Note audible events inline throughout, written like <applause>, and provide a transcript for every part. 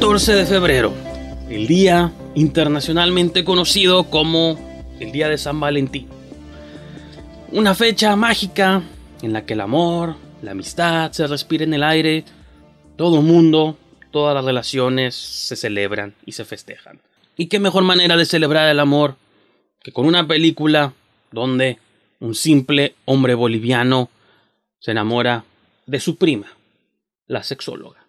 14 de febrero, el día internacionalmente conocido como el Día de San Valentín. Una fecha mágica en la que el amor, la amistad se respira en el aire, todo mundo, todas las relaciones se celebran y se festejan. ¿Y qué mejor manera de celebrar el amor que con una película donde un simple hombre boliviano se enamora de su prima, la sexóloga?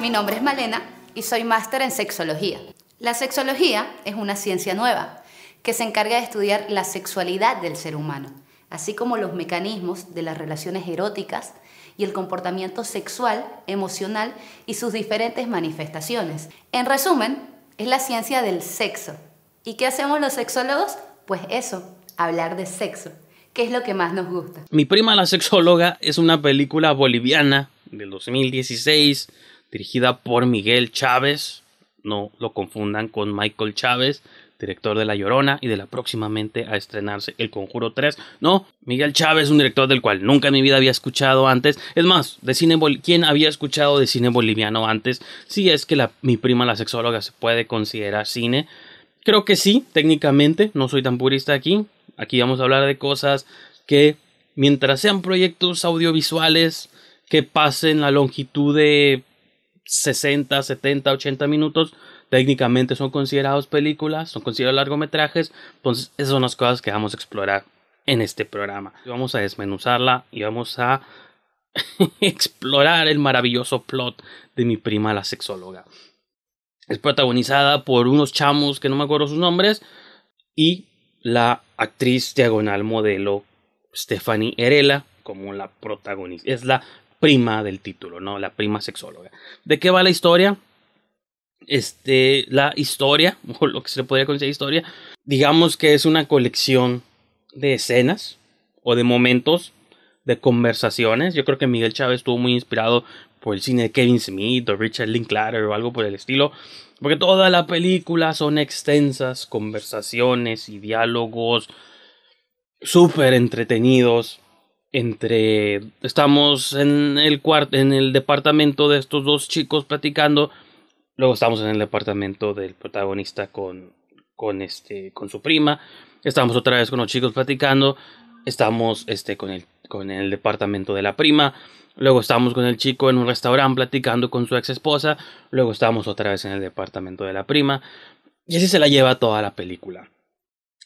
Mi nombre es Malena y soy máster en sexología. La sexología es una ciencia nueva que se encarga de estudiar la sexualidad del ser humano, así como los mecanismos de las relaciones eróticas y el comportamiento sexual, emocional y sus diferentes manifestaciones. En resumen, es la ciencia del sexo. ¿Y qué hacemos los sexólogos? Pues eso, hablar de sexo, que es lo que más nos gusta. Mi prima la sexóloga es una película boliviana del 2016 dirigida por Miguel Chávez. No lo confundan con Michael Chávez, director de La Llorona y de la próximamente a estrenarse El Conjuro 3. No, Miguel Chávez, un director del cual nunca en mi vida había escuchado antes. Es más, de cine ¿quién había escuchado de cine boliviano antes? Si es que la, mi prima la sexóloga se puede considerar cine. Creo que sí, técnicamente, no soy tan purista aquí. Aquí vamos a hablar de cosas que mientras sean proyectos audiovisuales que pasen la longitud de 60, 70, 80 minutos, técnicamente son considerados películas, son considerados largometrajes, entonces esas son las cosas que vamos a explorar en este programa. Vamos a desmenuzarla y vamos a <laughs> explorar el maravilloso plot de mi prima la sexóloga. Es protagonizada por unos chamos que no me acuerdo sus nombres y la actriz diagonal modelo Stephanie Erela como la protagonista. Es la prima del título, ¿no? La prima sexóloga. ¿De qué va la historia? Este, la historia, <laughs> o lo que se podría considerar historia, digamos que es una colección de escenas o de momentos de conversaciones. Yo creo que Miguel Chávez estuvo muy inspirado por el cine de Kevin Smith o Richard Linklater o algo por el estilo. Porque toda la película son extensas conversaciones y diálogos súper entretenidos entre estamos en el cuarto en el departamento de estos dos chicos platicando luego estamos en el departamento del protagonista con con este con su prima. Estamos otra vez con los chicos platicando. Estamos este con el con el departamento de la prima. Luego estamos con el chico en un restaurante platicando con su ex esposa. Luego estamos otra vez en el departamento de la prima. Y así se la lleva toda la película.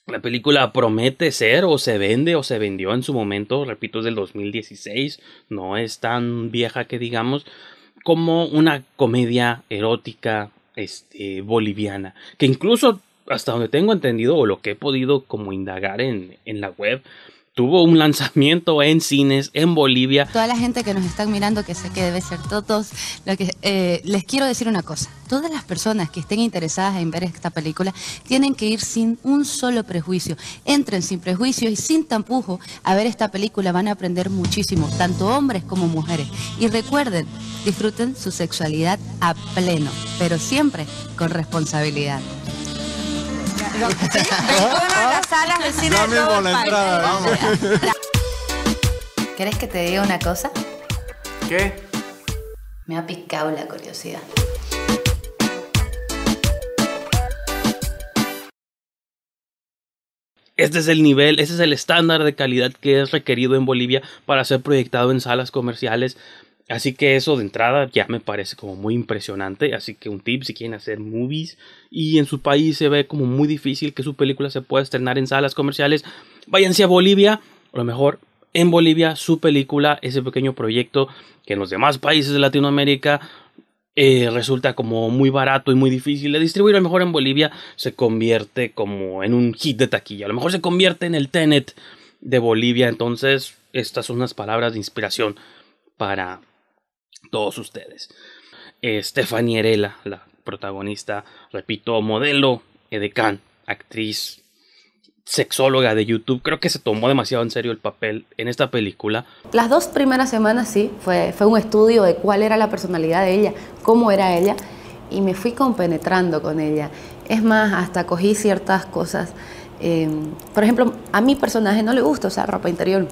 La película promete ser o se vende o se vendió en su momento, repito, es del 2016, no es tan vieja que digamos, como una comedia erótica este, boliviana, que incluso hasta donde tengo entendido o lo que he podido como indagar en, en la web, tuvo un lanzamiento en cines en Bolivia. Toda la gente que nos está mirando, que sé que debe ser todos, eh, les quiero decir una cosa. Todas las personas que estén interesadas en ver esta película tienen que ir sin un solo prejuicio. Entren sin prejuicios y sin tampujo a ver esta película. Van a aprender muchísimo, tanto hombres como mujeres. Y recuerden, disfruten su sexualidad a pleno, pero siempre con responsabilidad. ¿Querés que te diga una cosa? ¿Qué? Me ha picado la curiosidad. Este es el nivel, ese es el estándar de calidad que es requerido en Bolivia para ser proyectado en salas comerciales Así que eso de entrada ya me parece como muy impresionante. Así que un tip si quieren hacer movies y en su país se ve como muy difícil que su película se pueda estrenar en salas comerciales, váyanse a Bolivia. A lo mejor en Bolivia su película, ese pequeño proyecto que en los demás países de Latinoamérica eh, resulta como muy barato y muy difícil de distribuir. A lo mejor en Bolivia se convierte como en un hit de taquilla. A lo mejor se convierte en el Tenet de Bolivia. Entonces, estas son unas palabras de inspiración para todos ustedes. Stephanie Erela, la protagonista, repito, modelo, edecán, actriz, sexóloga de YouTube. Creo que se tomó demasiado en serio el papel en esta película. Las dos primeras semanas sí, fue, fue un estudio de cuál era la personalidad de ella, cómo era ella, y me fui compenetrando con ella. Es más, hasta cogí ciertas cosas. Em, por ejemplo, a mi personaje no le gusta usar ropa interior.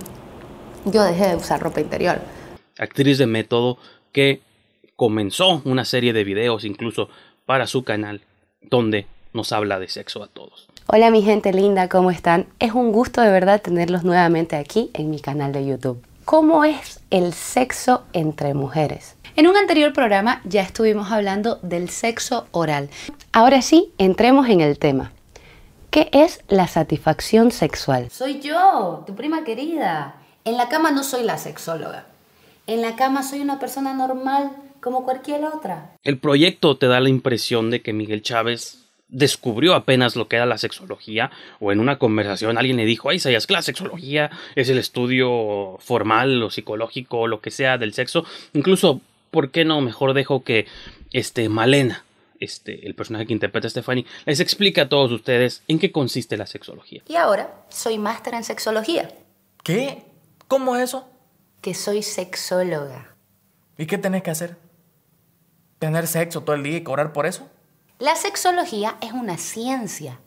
Yo dejé de usar ropa interior. Actriz de método que comenzó una serie de videos incluso para su canal donde nos habla de sexo a todos. Hola mi gente linda, ¿cómo están? Es un gusto de verdad tenerlos nuevamente aquí en mi canal de YouTube. ¿Cómo es el sexo entre mujeres? En un anterior programa ya estuvimos hablando del sexo oral. Ahora sí, entremos en el tema. ¿Qué es la satisfacción sexual? Soy yo, tu prima querida. En la cama no soy la sexóloga. En la cama soy una persona normal como cualquier otra. El proyecto te da la impresión de que Miguel Chávez descubrió apenas lo que era la sexología o en una conversación alguien le dijo, ay, ¿sabías que la sexología es el estudio formal o psicológico o lo que sea del sexo? Incluso, ¿por qué no? Mejor dejo que este Malena, este, el personaje que interpreta a Stephanie, les explique a todos ustedes en qué consiste la sexología. Y ahora soy máster en sexología. ¿Qué? ¿Cómo es eso? Que soy sexóloga. ¿Y qué tenés que hacer? ¿Tener sexo todo el día y cobrar por eso? La sexología es una ciencia.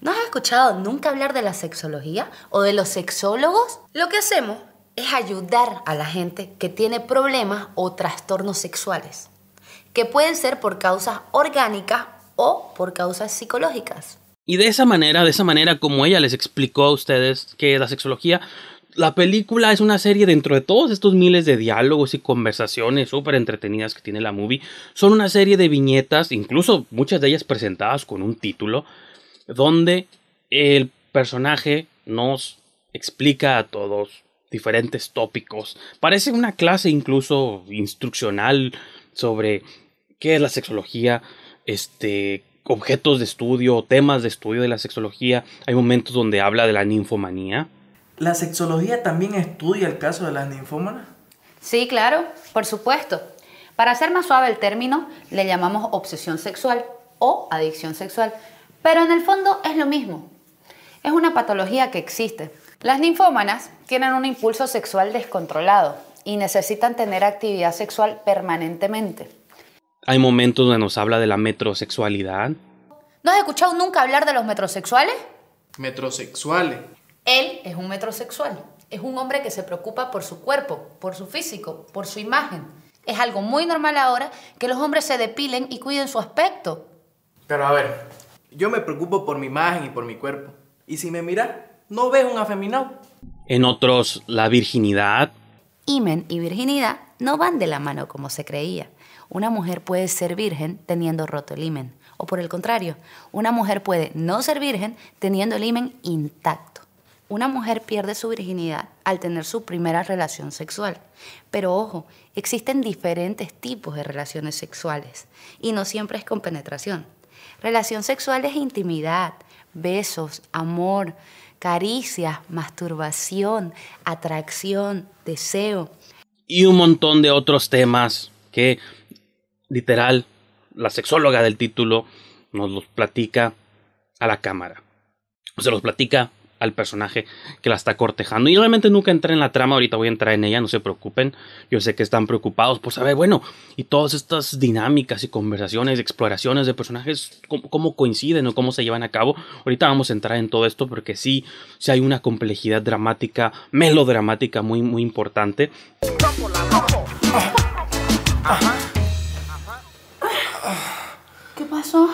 ¿No has escuchado nunca hablar de la sexología o de los sexólogos? Lo que hacemos es ayudar a la gente que tiene problemas o trastornos sexuales, que pueden ser por causas orgánicas o por causas psicológicas. Y de esa manera, de esa manera como ella les explicó a ustedes que la sexología la película es una serie dentro de todos estos miles de diálogos y conversaciones súper entretenidas que tiene la movie. Son una serie de viñetas, incluso muchas de ellas presentadas con un título, donde el personaje nos explica a todos diferentes tópicos. Parece una clase incluso instruccional sobre qué es la sexología, este, objetos de estudio, temas de estudio de la sexología. Hay momentos donde habla de la ninfomanía ¿La sexología también estudia el caso de las ninfómanas? Sí, claro, por supuesto. Para hacer más suave el término, le llamamos obsesión sexual o adicción sexual, pero en el fondo es lo mismo. Es una patología que existe. Las ninfómanas tienen un impulso sexual descontrolado y necesitan tener actividad sexual permanentemente. Hay momentos donde nos habla de la metrosexualidad. ¿No has escuchado nunca hablar de los metrosexuales? Metrosexuales. Él es un metrosexual. Es un hombre que se preocupa por su cuerpo, por su físico, por su imagen. Es algo muy normal ahora que los hombres se depilen y cuiden su aspecto. Pero a ver, yo me preocupo por mi imagen y por mi cuerpo. Y si me miras, ¿no ves un afeminado? En otros, la virginidad. Imen y virginidad no van de la mano como se creía. Una mujer puede ser virgen teniendo roto el imen. O por el contrario, una mujer puede no ser virgen teniendo el imen intacto. Una mujer pierde su virginidad al tener su primera relación sexual. Pero ojo, existen diferentes tipos de relaciones sexuales y no siempre es con penetración. Relación sexual es intimidad, besos, amor, caricias, masturbación, atracción, deseo. Y un montón de otros temas que literal la sexóloga del título nos los platica a la cámara. Se los platica al personaje que la está cortejando. Y realmente nunca entré en la trama, ahorita voy a entrar en ella, no se preocupen. Yo sé que están preocupados por saber, bueno, y todas estas dinámicas y conversaciones, exploraciones de personajes, cómo, coinciden o cómo se llevan a cabo. Ahorita vamos a entrar en todo esto porque sí, sí hay una complejidad dramática, melodramática muy, muy importante. ¿Qué pasó?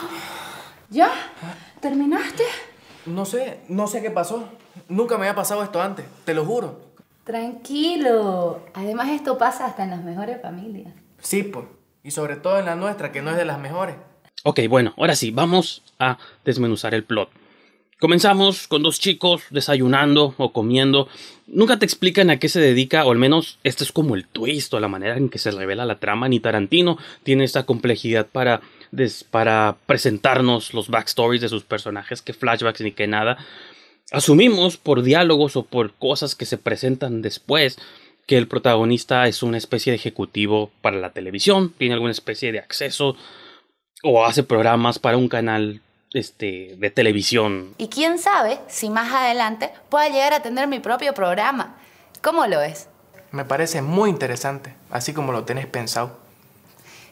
¿Ya? ¿Terminaste? No sé, no sé qué pasó. Nunca me había pasado esto antes, te lo juro. Tranquilo. Además esto pasa hasta en las mejores familias. Sí, pues. Y sobre todo en la nuestra, que no es de las mejores. Ok, bueno, ahora sí, vamos a desmenuzar el plot. Comenzamos con dos chicos desayunando o comiendo. Nunca te explican a qué se dedica, o al menos este es como el twist o la manera en que se revela la trama. Ni Tarantino tiene esta complejidad para para presentarnos los backstories de sus personajes, que flashbacks ni que nada. Asumimos por diálogos o por cosas que se presentan después que el protagonista es una especie de ejecutivo para la televisión, tiene alguna especie de acceso o hace programas para un canal este, de televisión. Y quién sabe si más adelante pueda llegar a tener mi propio programa. ¿Cómo lo es? Me parece muy interesante, así como lo tenés pensado.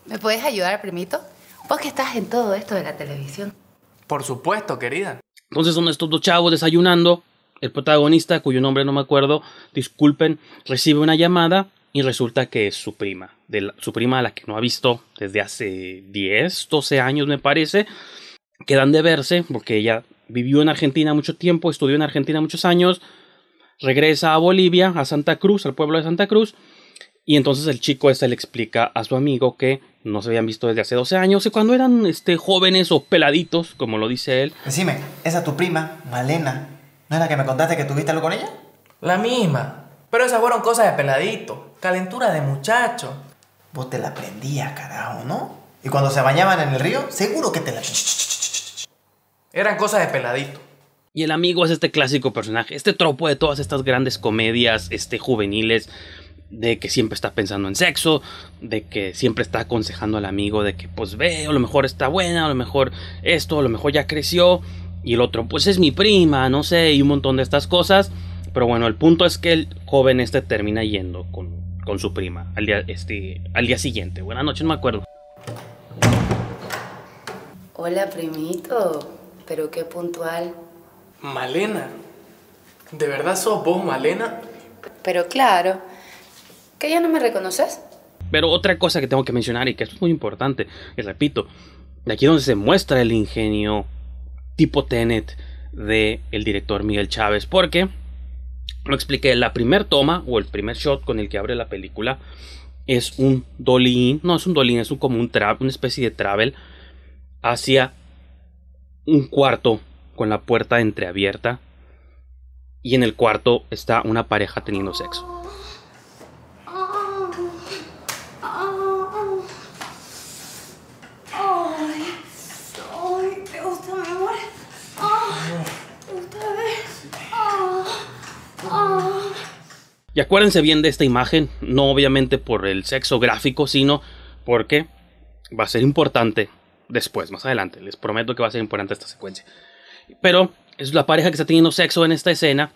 ¿Me puedes ayudar, primito? Vos que estás en todo esto de la televisión. Por supuesto, querida. Entonces son estos dos chavos desayunando. El protagonista, cuyo nombre no me acuerdo, disculpen, recibe una llamada y resulta que es su prima. De su prima a la que no ha visto desde hace 10, 12 años me parece. Quedan de verse porque ella vivió en Argentina mucho tiempo, estudió en Argentina muchos años, regresa a Bolivia, a Santa Cruz, al pueblo de Santa Cruz, y entonces el chico este le explica a su amigo que no se habían visto desde hace 12 años y cuando eran este, jóvenes o peladitos, como lo dice él. Decime, ¿esa tu prima, Malena, no es la que me contaste que tuviste algo con ella? La misma. Pero esas fueron cosas de peladito, calentura de muchacho. Vos te la prendías, carajo, ¿no? Y cuando se bañaban en el río, seguro que te la... Eran cosas de peladito. Y el amigo es este clásico personaje, este tropo de todas estas grandes comedias este, juveniles, de que siempre está pensando en sexo, de que siempre está aconsejando al amigo de que pues ve, a lo mejor está buena, a lo mejor esto, a lo mejor ya creció, y el otro pues es mi prima, no sé, y un montón de estas cosas. Pero bueno, el punto es que el joven este termina yendo con, con su prima al día, este, al día siguiente. Buenas noches, no me acuerdo. Hola, primito. Pero qué puntual. Malena. ¿De verdad sos vos, Malena? Pero claro. ¿Que ya no me reconoces? Pero otra cosa que tengo que mencionar y que es muy importante, y repito, de aquí donde se muestra el ingenio tipo Tenet de el director Miguel Chávez, porque lo expliqué, la primer toma o el primer shot con el que abre la película es un dolly no es un dolly es un, como un trap, una especie de travel hacia un cuarto con la puerta entreabierta y en el cuarto está una pareja teniendo sexo. Y acuérdense bien de esta imagen, no obviamente por el sexo gráfico, sino porque va a ser importante después, más adelante. Les prometo que va a ser importante esta secuencia. Pero es la pareja que está teniendo sexo en esta escena,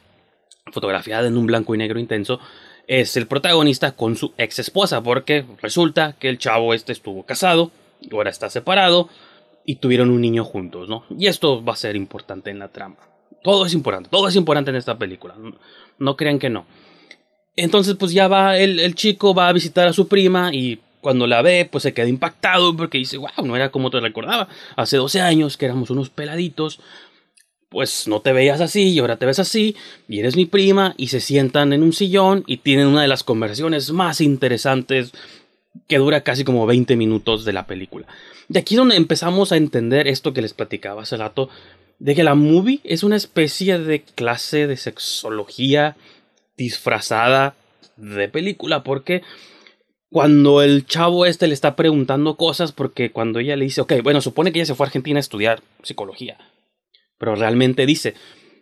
fotografiada en un blanco y negro intenso, es el protagonista con su ex esposa, porque resulta que el chavo este estuvo casado, ahora está separado y tuvieron un niño juntos, ¿no? Y esto va a ser importante en la trama. Todo es importante, todo es importante en esta película. No crean que no. Entonces, pues ya va, el, el, chico va a visitar a su prima y cuando la ve, pues se queda impactado porque dice, wow, no era como te recordaba. Hace 12 años que éramos unos peladitos, pues no te veías así y ahora te ves así y eres mi prima y se sientan en un sillón y tienen una de las conversaciones más interesantes que dura casi como 20 minutos de la película. De aquí es donde empezamos a entender esto que les platicaba hace rato, de que la movie es una especie de clase de sexología disfrazada de película porque cuando el chavo este le está preguntando cosas porque cuando ella le dice, ok, bueno, supone que ella se fue a Argentina a estudiar psicología, pero realmente dice,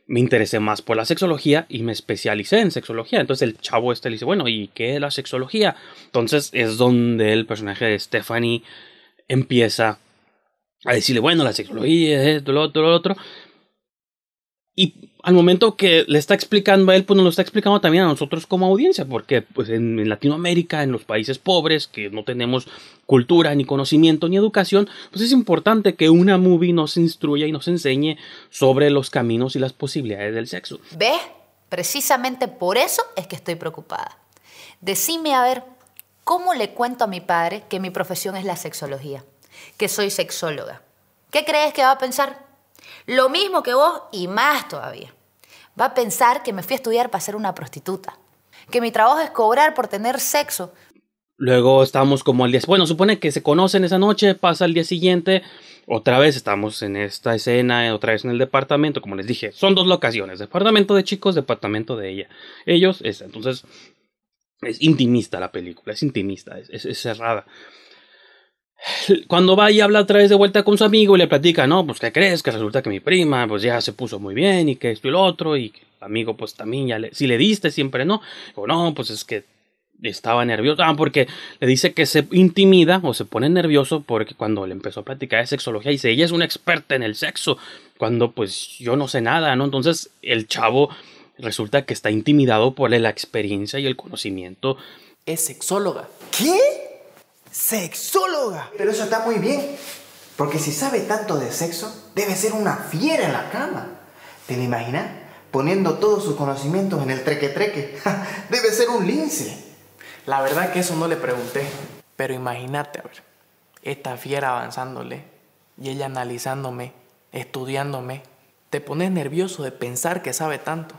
me interesé más por la sexología y me especialicé en sexología. Entonces el chavo este le dice, bueno, ¿y qué es la sexología? Entonces es donde el personaje de Stephanie empieza a decirle, bueno, la sexología, esto, lo otro, lo otro. Y al momento que le está explicando a él, pues nos lo está explicando también a nosotros como audiencia, porque pues en, Latinoamérica, en los países pobres, que no tenemos cultura, ni conocimiento, ni educación, pues es importante que una movie nos instruya y nos enseñe sobre los caminos y las posibilidades del sexo. ¿Ves? Precisamente por eso es que estoy preocupada. Decime a ver, ¿cómo le cuento a mi padre que mi profesión es la sexología? Que soy sexóloga. ¿Qué crees que va a pensar? Lo mismo que vos y más todavía. Va a pensar que me fui a estudiar para ser una prostituta. Que mi trabajo es cobrar por tener sexo. Luego estamos como al día... Bueno, supone que se conocen esa noche, pasa el día siguiente, otra vez estamos en esta escena, otra vez en el departamento, como les dije, son dos locaciones, departamento de chicos, departamento de ella. Ellos, es, entonces, es intimista la película, es intimista, es, es cerrada cuando va y habla otra vez de vuelta con su amigo y le platica, no, pues ¿qué crees? Que resulta que mi prima pues ya se puso muy bien y que esto y lo otro y que el amigo pues también ya le, si le diste siempre no, o no, pues es que estaba nervioso. Ah, porque le dice que se intimida o se pone nervioso porque cuando le empezó a platicar de sexología dice, ella es una experta en el sexo, cuando pues yo no sé nada, ¿no? Entonces el chavo resulta que está intimidado por la experiencia y el conocimiento. Es sexóloga. ¿Qué? Sexóloga. Pero eso está muy bien. Porque si sabe tanto de sexo, debe ser una fiera en la cama. ¿Te lo imaginas? Poniendo todos sus conocimientos en el treque-treque. <laughs> debe ser un lince. La verdad que eso no le pregunté. Pero imagínate, a ver, esta fiera avanzándole y ella analizándome, estudiándome. Te pones nervioso de pensar que sabe tanto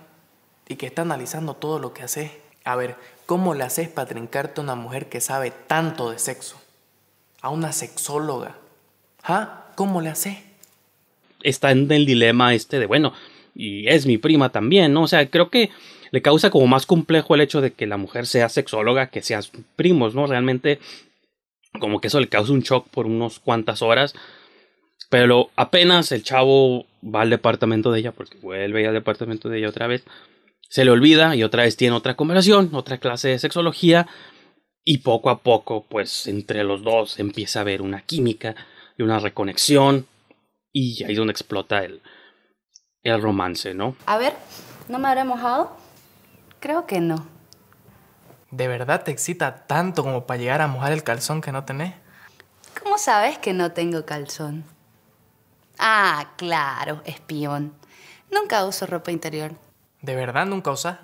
y que está analizando todo lo que hace. A ver, ¿cómo le haces para trincarte a una mujer que sabe tanto de sexo? A una sexóloga. ¿Ah? ¿Cómo le haces? Está en el dilema este de, bueno, y es mi prima también, ¿no? O sea, creo que le causa como más complejo el hecho de que la mujer sea sexóloga que sean primos, ¿no? Realmente como que eso le causa un shock por unos cuantas horas. Pero apenas el chavo va al departamento de ella, porque vuelve al departamento de ella otra vez, se le olvida y otra vez tiene otra conversación, otra clase de sexología y poco a poco pues entre los dos empieza a haber una química y una reconexión y ahí es donde explota el, el romance, ¿no? A ver, ¿no me habré mojado? Creo que no. ¿De verdad te excita tanto como para llegar a mojar el calzón que no tenés? ¿Cómo sabes que no tengo calzón? Ah, claro, espión. Nunca uso ropa interior. ¿De verdad nunca usás?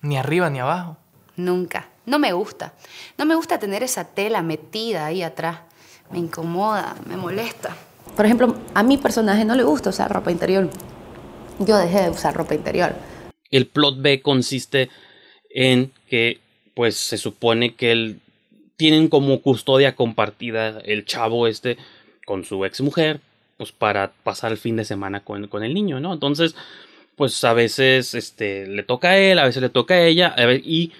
Ni arriba ni abajo. Nunca. No me gusta. No me gusta tener esa tela metida ahí atrás. Me incomoda, me molesta. Por ejemplo, a mi personaje no le gusta usar ropa interior. Yo dejé de usar ropa interior. El plot B consiste en que, pues, se supone que él tienen como custodia compartida el chavo este con su ex mujer, pues para pasar el fin de semana con, con el niño, ¿no? Entonces, pues a veces este, le toca a él, a veces le toca a ella, y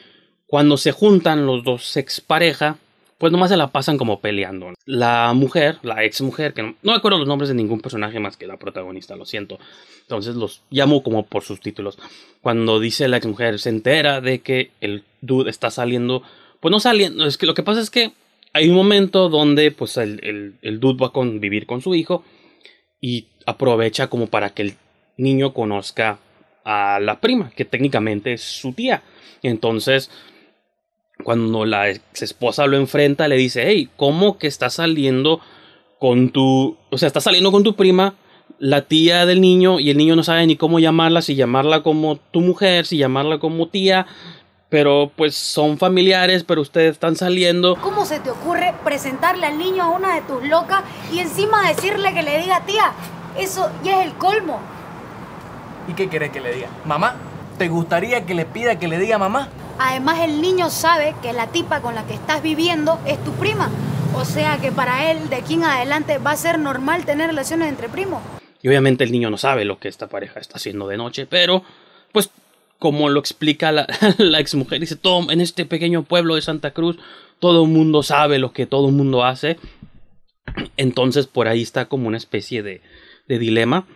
cuando se juntan los dos expareja, pues nomás se la pasan como peleando. La mujer, la ex mujer, que no, no me acuerdo los nombres de ningún personaje más que la protagonista, lo siento. Entonces los llamo como por sus títulos. Cuando dice la ex mujer, se entera de que el dude está saliendo, pues no saliendo, es que lo que pasa es que hay un momento donde pues el, el, el dude va a convivir con su hijo y aprovecha como para que el niño conozca a la prima, que técnicamente es su tía. Entonces, cuando la ex esposa lo enfrenta, le dice, hey, ¿cómo que estás saliendo con tu... O sea, estás saliendo con tu prima, la tía del niño, y el niño no sabe ni cómo llamarla, si llamarla como tu mujer, si llamarla como tía, pero pues son familiares, pero ustedes están saliendo. ¿Cómo se te ocurre presentarle al niño a una de tus locas y encima decirle que le diga tía? Eso ya es el colmo. ¿Y qué querés que le diga? ¿Mamá? ¿Te gustaría que le pida que le diga mamá? Además, el niño sabe que la tipa con la que estás viviendo es tu prima. O sea que para él, de aquí en adelante, va a ser normal tener relaciones entre primos. Y obviamente el niño no sabe lo que esta pareja está haciendo de noche, pero pues como lo explica la, <laughs> la exmujer, dice, todo en este pequeño pueblo de Santa Cruz, todo el mundo sabe lo que todo el mundo hace. Entonces por ahí está como una especie de, de dilema.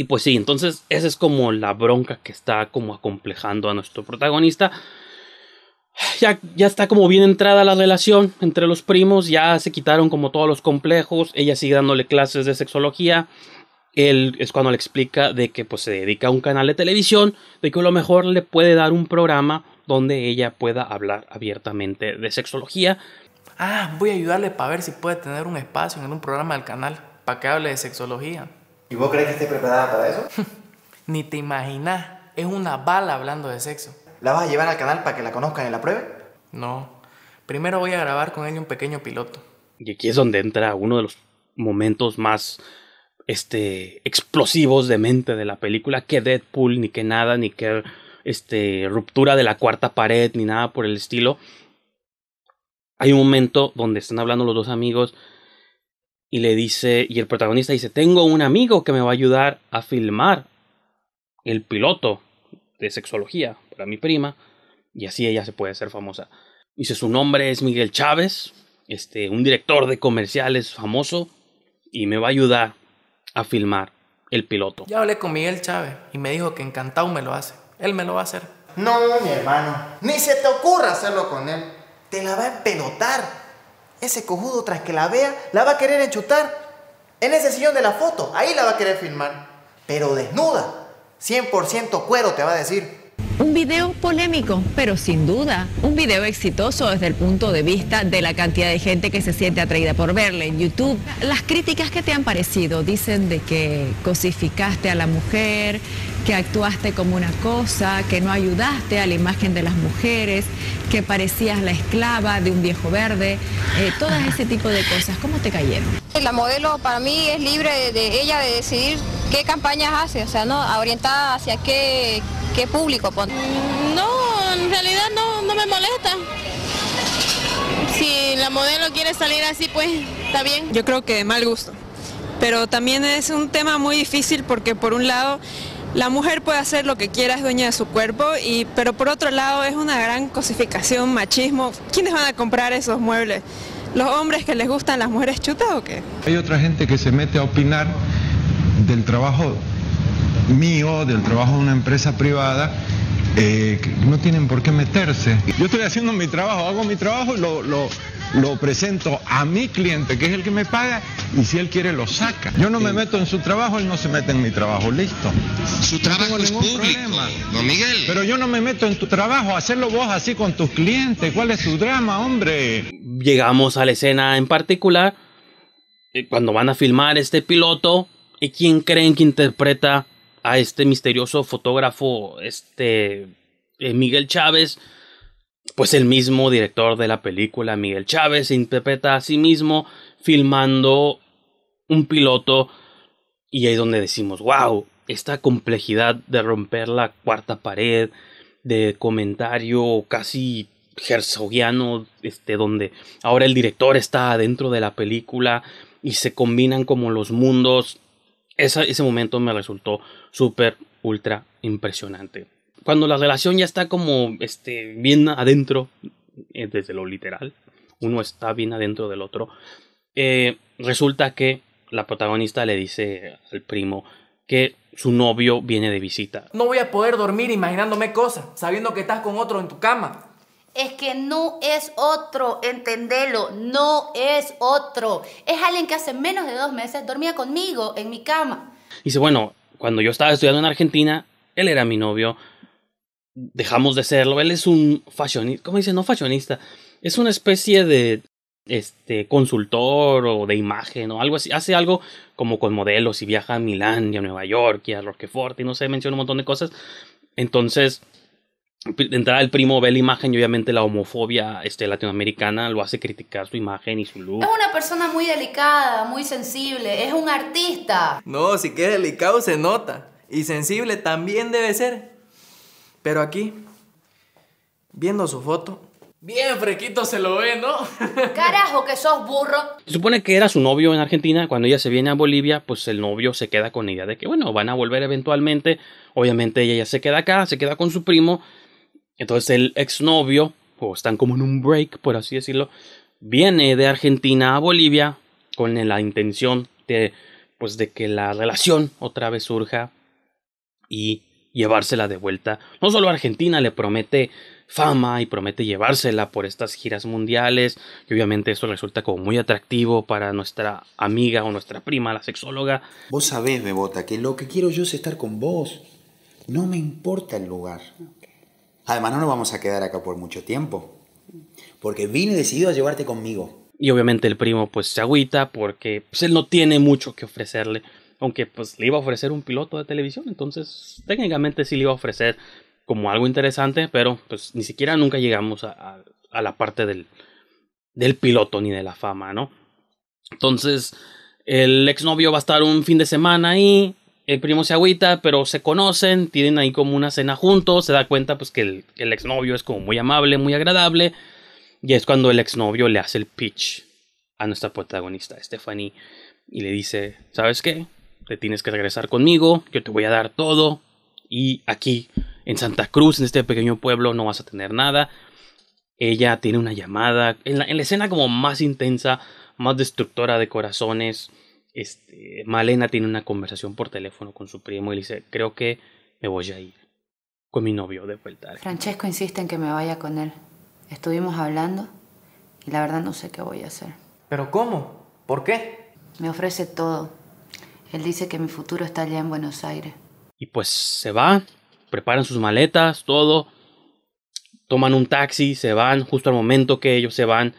Y pues sí, entonces esa es como la bronca que está como acomplejando a nuestro protagonista. Ya, ya está como bien entrada la relación entre los primos, ya se quitaron como todos los complejos, ella sigue dándole clases de sexología, él es cuando le explica de que pues se dedica a un canal de televisión, de que a lo mejor le puede dar un programa donde ella pueda hablar abiertamente de sexología. Ah, voy a ayudarle para ver si puede tener un espacio en un programa del canal, para que hable de sexología. ¿Y vos crees que esté preparada para eso? <laughs> Ni te imaginas, es una bala hablando de sexo. ¿La vas a llevar al canal para que la conozcan y la prueben? No, primero voy a grabar con ella un pequeño piloto. Y aquí es donde entra uno de los momentos más este explosivos de mente de la película que Deadpool ni que nada ni que este ruptura de la cuarta pared ni nada por el estilo. Hay un momento donde están hablando los dos amigos y le dice y el protagonista dice, "Tengo un amigo que me va a ayudar a filmar el piloto de sexología para mi prima y así ella se puede hacer famosa." Dice, "Su nombre es Miguel Chávez, este un director de comerciales famoso y me va a ayudar a filmar el piloto. Ya hablé con Miguel Chávez y me dijo que encantado me lo hace. Él me lo va a hacer. No, mi hermano, ni se te ocurra hacerlo con él. Te la va a empelotar. Ese cojudo tras que la vea, la va a querer enchutar. En ese sillón de la foto, ahí la va a querer filmar. Pero desnuda. 100% cuero te va a decir. Un video polémico, pero sin duda, un video exitoso desde el punto de vista de la cantidad de gente que se siente atraída por verle en YouTube. Las críticas que te han parecido dicen de que cosificaste a la mujer, que actuaste como una cosa, que no ayudaste a la imagen de las mujeres, que parecías la esclava de un viejo verde, eh, todo ese tipo de cosas. ¿Cómo te cayeron? La modelo para mí es libre de, de ella de decidir qué campañas hace, o sea, no orientada hacia qué ¿Qué público pone? No, en realidad no, no me molesta. Si la modelo quiere salir así, pues está bien. Yo creo que de mal gusto. Pero también es un tema muy difícil porque por un lado la mujer puede hacer lo que quiera, es dueña de su cuerpo, y, pero por otro lado es una gran cosificación, machismo. ¿Quiénes van a comprar esos muebles? ¿Los hombres que les gustan las mujeres chutas o qué? Hay otra gente que se mete a opinar del trabajo mío, del trabajo de una empresa privada, eh, no tienen por qué meterse. Yo estoy haciendo mi trabajo, hago mi trabajo y lo, lo, lo, presento a mi cliente, que es el que me paga, y si él quiere lo saca. Yo no me meto en su trabajo, él no se mete en mi trabajo, listo. Su trabajo no es público, problema. don Miguel. Pero yo no me meto en tu trabajo, hacerlo vos así con tus clientes, ¿cuál es su drama, hombre? Llegamos a la escena en particular, eh, cuando van a filmar este piloto, ¿y quién creen que interpreta a este misterioso fotógrafo, este eh, Miguel Chávez, pues el mismo director de la película, Miguel Chávez, se interpreta a sí mismo filmando un piloto y ahí es donde decimos, wow, esta complejidad de romper la cuarta pared, de comentario casi herzogiano, este, donde ahora el director está dentro de la película y se combinan como los mundos ese momento me resultó súper, ultra impresionante. Cuando la relación ya está como este, bien adentro, eh, desde lo literal, uno está bien adentro del otro, eh, resulta que la protagonista le dice al primo que su novio viene de visita. No voy a poder dormir imaginándome cosas, sabiendo que estás con otro en tu cama. Es que no es otro, entendelo, no es otro. Es alguien que hace menos de dos meses dormía conmigo en mi cama. Dice, bueno, cuando yo estaba estudiando en Argentina, él era mi novio. Dejamos de serlo. Él es un fashionista. ¿Cómo dice? No fashionista. Es una especie de este consultor o de imagen o algo así. Hace algo como con modelos y viaja a Milán y a Nueva York y a Roquefort y no sé, menciona un montón de cosas. Entonces, de entrada el primo ve la imagen y obviamente la homofobia este, latinoamericana lo hace criticar su imagen y su look. Es una persona muy delicada, muy sensible, es un artista. No, si que es delicado se nota. Y sensible también debe ser. Pero aquí, viendo su foto, bien fresquito se lo ve, ¿no? <laughs> Carajo, que sos burro. Se supone que era su novio en Argentina. Cuando ella se viene a Bolivia, pues el novio se queda con ella de que, bueno, van a volver eventualmente. Obviamente ella ya se queda acá, se queda con su primo entonces el exnovio, o están como en un break, por así decirlo, viene de Argentina a Bolivia con la intención de, pues, de que la relación otra vez surja y llevársela de vuelta. No solo a Argentina le promete fama y promete llevársela por estas giras mundiales y obviamente eso resulta como muy atractivo para nuestra amiga o nuestra prima, la sexóloga. Vos sabés, Bebota, que lo que quiero yo es estar con vos. No me importa el lugar. Además, no nos vamos a quedar acá por mucho tiempo. Porque vine decidido a llevarte conmigo. Y obviamente el primo pues se agüita porque pues, él no tiene mucho que ofrecerle. Aunque pues le iba a ofrecer un piloto de televisión. Entonces técnicamente sí le iba a ofrecer como algo interesante. Pero pues ni siquiera nunca llegamos a, la parte del, del piloto ni de la fama, ¿no? Entonces el exnovio va a estar un fin de semana ahí el primo se agüita, pero se conocen, tienen ahí como una cena juntos, se da cuenta pues que el, el exnovio es como muy amable, muy agradable, y es cuando el exnovio le hace el pitch a nuestra protagonista, Stephanie, y le dice, ¿sabes qué? Te tienes que regresar conmigo, yo te voy a dar todo, y aquí, en Santa Cruz, en este pequeño pueblo, no vas a tener nada. Ella tiene una llamada, en la, en la escena como más intensa, más destructora de corazones, este, Malena tiene una conversación por teléfono con su primo y le dice, creo que me voy a ir. con mi novio de vuelta. Francesco insiste en que me vaya con él. Estuvimos hablando y la verdad no sé qué voy a hacer. ¿Pero cómo? ¿Por qué? Me ofrece todo. Él dice que mi futuro está allá en Buenos Aires. Y pues se va, preparan sus maletas, todo. Toman un taxi, se van justo al momento que ellos se van.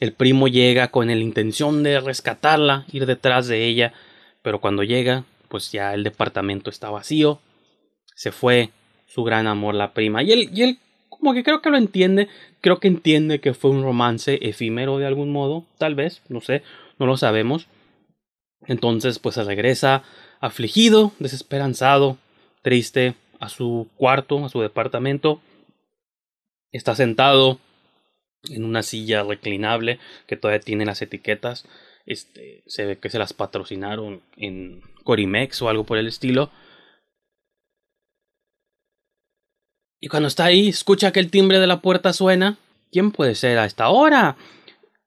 El primo llega con la intención de rescatarla, ir detrás de ella, pero cuando llega, pues ya el departamento está vacío. Se fue su gran amor, la prima. Y él, y él como que creo que lo entiende, creo que entiende que fue un romance efímero de algún modo, tal vez, no sé, no lo sabemos. Entonces, pues se regresa afligido, desesperanzado, triste a su cuarto, a su departamento. Está sentado en una silla reclinable que todavía tiene las etiquetas. Este, se ve que se las patrocinaron en Corimex o algo por el estilo. Y cuando está ahí, escucha que el timbre de la puerta suena. ¿Quién puede ser a esta hora?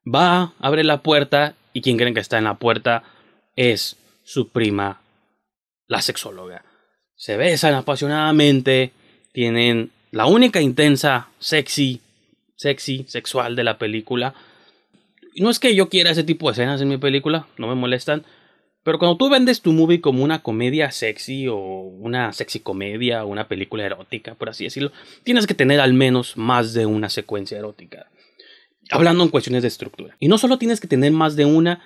Va, abre la puerta y quien creen que está en la puerta es su prima, la sexóloga. Se besan apasionadamente, tienen la única intensa, sexy, sexy, sexual de la película. No es que yo quiera ese tipo de escenas en mi película, no me molestan, pero cuando tú vendes tu movie como una comedia sexy o una sexy comedia o una película erótica, por así decirlo, tienes que tener al menos más de una secuencia erótica. Hablando en cuestiones de estructura. Y no solo tienes que tener más de una,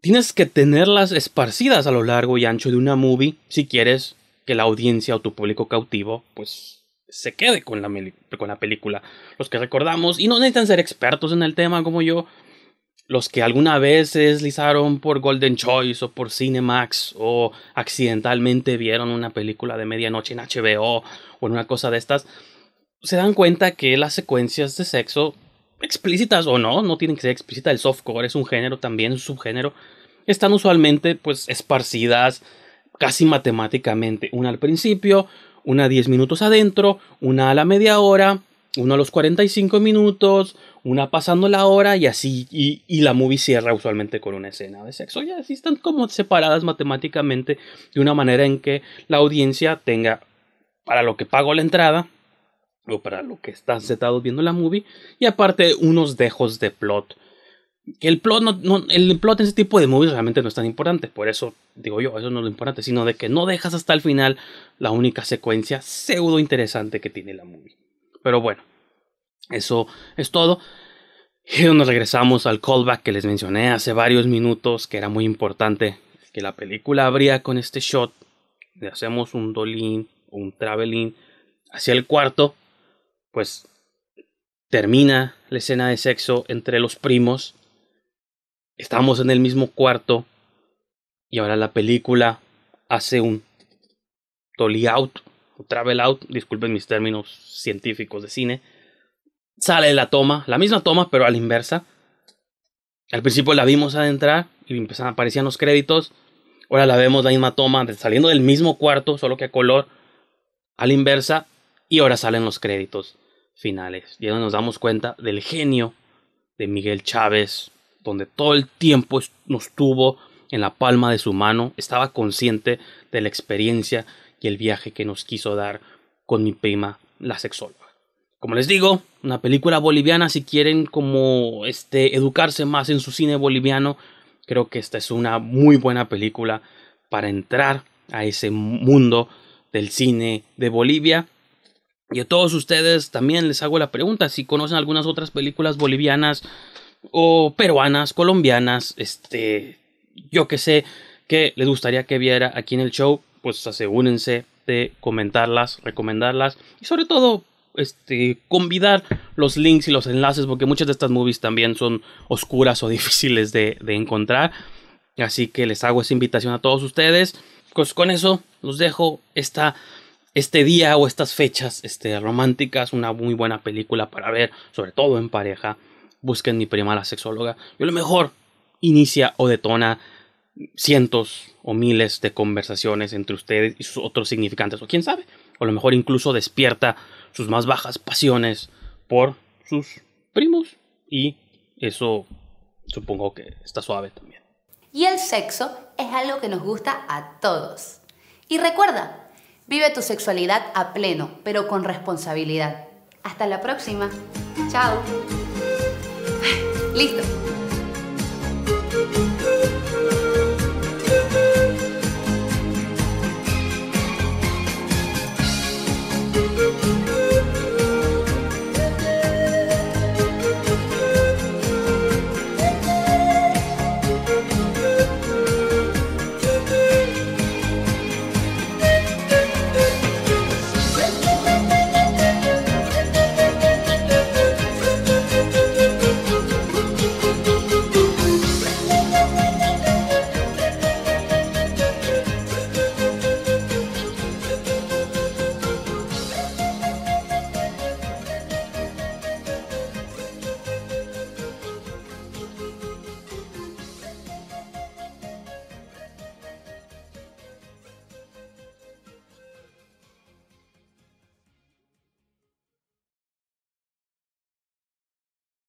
tienes que tenerlas esparcidas a lo largo y ancho de una movie si quieres que la audiencia o tu público cautivo pues se quede con la, con la película. Los que recordamos, y no necesitan ser expertos en el tema como yo, los que alguna vez se deslizaron por Golden Choice o por Cinemax o accidentalmente vieron una película de medianoche en HBO o en una cosa de estas, se dan cuenta que las secuencias de sexo, explícitas o no, no tienen que ser explícitas, el softcore es un género también, un subgénero, están usualmente pues esparcidas casi matemáticamente, una al principio, una 10 minutos adentro, una a la media hora, una a los 45 minutos, una pasando la hora y así, y, y, la movie cierra usualmente con una escena de sexo. Y así están como separadas matemáticamente de una manera en que la audiencia tenga para lo que pago la entrada o para lo que están sentados viendo la movie y aparte unos dejos de plot. Que el plot, no, el plot en ese tipo de movies realmente no es tan importante, por eso digo yo, eso no es lo importante, sino de que no dejas hasta el final la única secuencia pseudo interesante que tiene la movie. Pero bueno, eso es todo. Y nos regresamos al callback que les mencioné hace varios minutos, que era muy importante, que la película abría con este shot, le hacemos un dolín, un traveling hacia el cuarto, pues termina la escena de sexo entre los primos, estamos en el mismo cuarto, y ahora la película hace un dolly out, o travel out, disculpen mis términos científicos de cine, sale la toma, la misma toma, pero a la inversa. Al principio la vimos adentrar y empezaron, aparecían los créditos. Ahora la vemos la misma toma saliendo del mismo cuarto, solo que a color, a la inversa. Y ahora salen los créditos finales. Y ahora nos damos cuenta del genio de Miguel Chávez, donde todo el tiempo nos tuvo en la palma de su mano, estaba consciente de la experiencia y el viaje que nos quiso dar con mi prima, la sexóloga. Como les digo, una película boliviana si quieren como este educarse más en su cine boliviano, creo que esta es una muy buena película para entrar a ese mundo del cine de Bolivia. Y a todos ustedes también les hago la pregunta si conocen algunas otras películas bolivianas o peruanas, colombianas, este, yo que sé, que les gustaría que viera aquí en el show, pues asegúrense de comentarlas, recomendarlas y sobre todo este, convidar los links y los enlaces porque muchas de estas movies también son oscuras o <laughs> difíciles de, encontrar. Así que les hago esa invitación a todos ustedes. Pues con eso los dejo esta, este día o estas fechas este, románticas. Una muy buena película para ver, sobre todo en pareja. Busquen mi prima la sexóloga. Yo lo mejor inicia o detona cientos o miles de conversaciones entre ustedes y sus otros significantes. O quién sabe. O lo mejor incluso despierta sus más bajas pasiones por sus primos y eso supongo que está suave también. Y el sexo es algo que nos gusta a todos. Y recuerda, Vive tu sexualidad a pleno, pero con responsabilidad. Hasta la próxima. Chao. Listo.